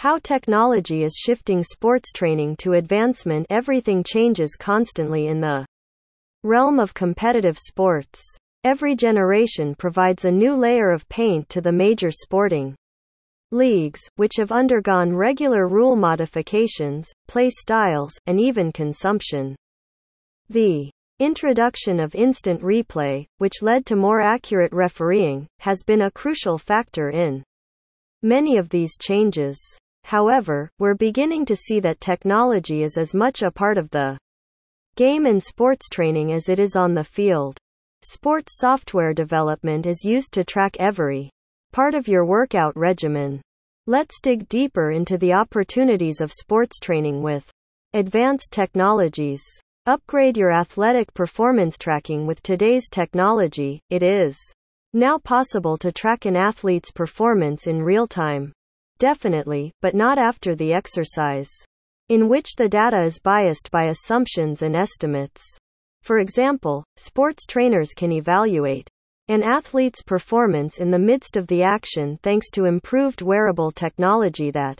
How technology is shifting sports training to advancement. Everything changes constantly in the realm of competitive sports. Every generation provides a new layer of paint to the major sporting leagues, which have undergone regular rule modifications, play styles, and even consumption. The introduction of instant replay, which led to more accurate refereeing, has been a crucial factor in many of these changes. However, we're beginning to see that technology is as much a part of the game in sports training as it is on the field. Sports software development is used to track every part of your workout regimen. Let's dig deeper into the opportunities of sports training with advanced technologies. Upgrade your athletic performance tracking with today's technology. It is now possible to track an athlete's performance in real time. Definitely, but not after the exercise, in which the data is biased by assumptions and estimates. For example, sports trainers can evaluate an athlete's performance in the midst of the action thanks to improved wearable technology that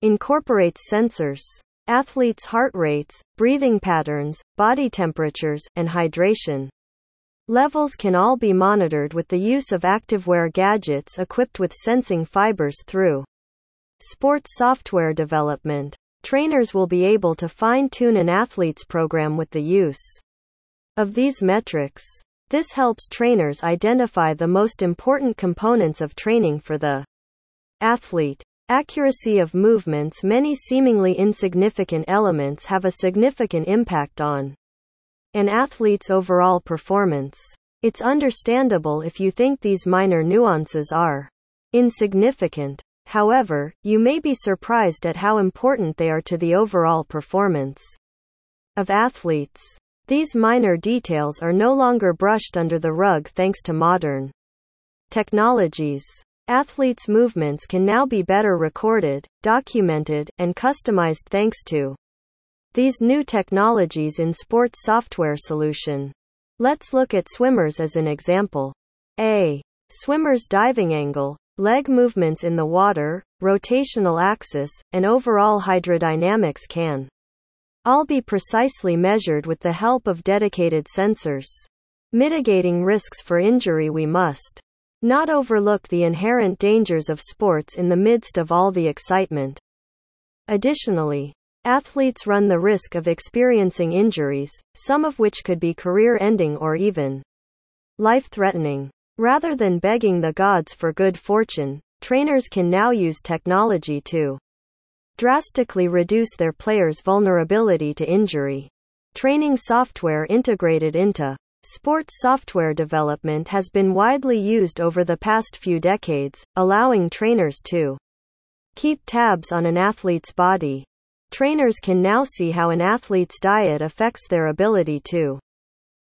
incorporates sensors, athletes' heart rates, breathing patterns, body temperatures, and hydration. Levels can all be monitored with the use of activewear gadgets equipped with sensing fibers through sports software development. Trainers will be able to fine tune an athlete's program with the use of these metrics. This helps trainers identify the most important components of training for the athlete. Accuracy of movements Many seemingly insignificant elements have a significant impact on an athlete's overall performance. It's understandable if you think these minor nuances are insignificant. However, you may be surprised at how important they are to the overall performance of athletes. These minor details are no longer brushed under the rug thanks to modern technologies. Athletes' movements can now be better recorded, documented, and customized thanks to these new technologies in sports software solution. Let's look at swimmers as an example. A. Swimmer's diving angle, leg movements in the water, rotational axis, and overall hydrodynamics can all be precisely measured with the help of dedicated sensors. Mitigating risks for injury we must not overlook the inherent dangers of sports in the midst of all the excitement. Additionally, Athletes run the risk of experiencing injuries, some of which could be career ending or even life threatening. Rather than begging the gods for good fortune, trainers can now use technology to drastically reduce their players' vulnerability to injury. Training software integrated into sports software development has been widely used over the past few decades, allowing trainers to keep tabs on an athlete's body, Trainers can now see how an athlete's diet affects their ability to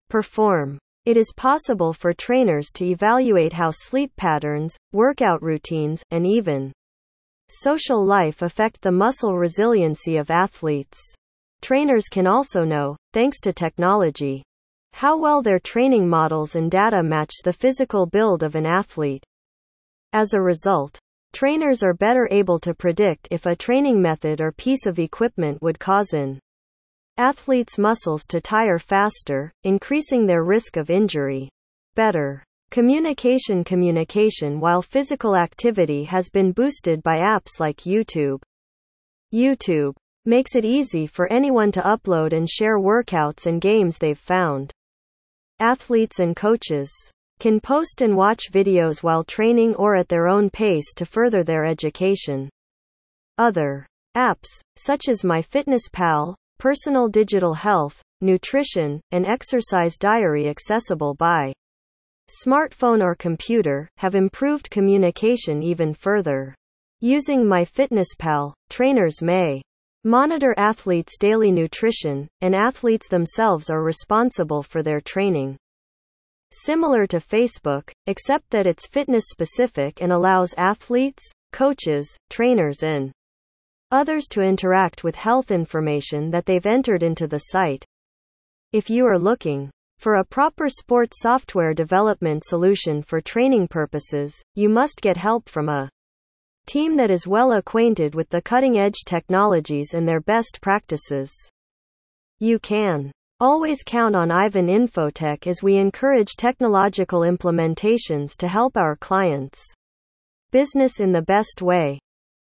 perform. It is possible for trainers to evaluate how sleep patterns, workout routines, and even social life affect the muscle resiliency of athletes. Trainers can also know, thanks to technology, how well their training models and data match the physical build of an athlete. As a result, Trainers are better able to predict if a training method or piece of equipment would cause an athlete's muscles to tire faster, increasing their risk of injury. Better communication communication while physical activity has been boosted by apps like YouTube. YouTube makes it easy for anyone to upload and share workouts and games they've found. Athletes and coaches can post and watch videos while training or at their own pace to further their education. Other apps, such as MyFitnessPal, Personal Digital Health, Nutrition, and Exercise Diary accessible by smartphone or computer, have improved communication even further. Using MyFitnessPal, trainers may monitor athletes' daily nutrition, and athletes themselves are responsible for their training similar to Facebook, except that it's fitness specific and allows athletes, coaches, trainers, and others to interact with health information that they've entered into the site. If you are looking for a proper sports software development solution for training purposes, you must get help from a team that is well acquainted with the cutting edge technologies and their best practices. You can always count on Ivan Infotech as we encourage technological implementations to help our clients business in the best way.